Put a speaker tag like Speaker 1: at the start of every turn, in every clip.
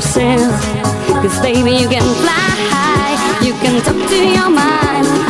Speaker 1: Cause baby, you can fly high, you can talk to your mind.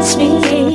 Speaker 1: You
Speaker 2: give that love that's sweet to me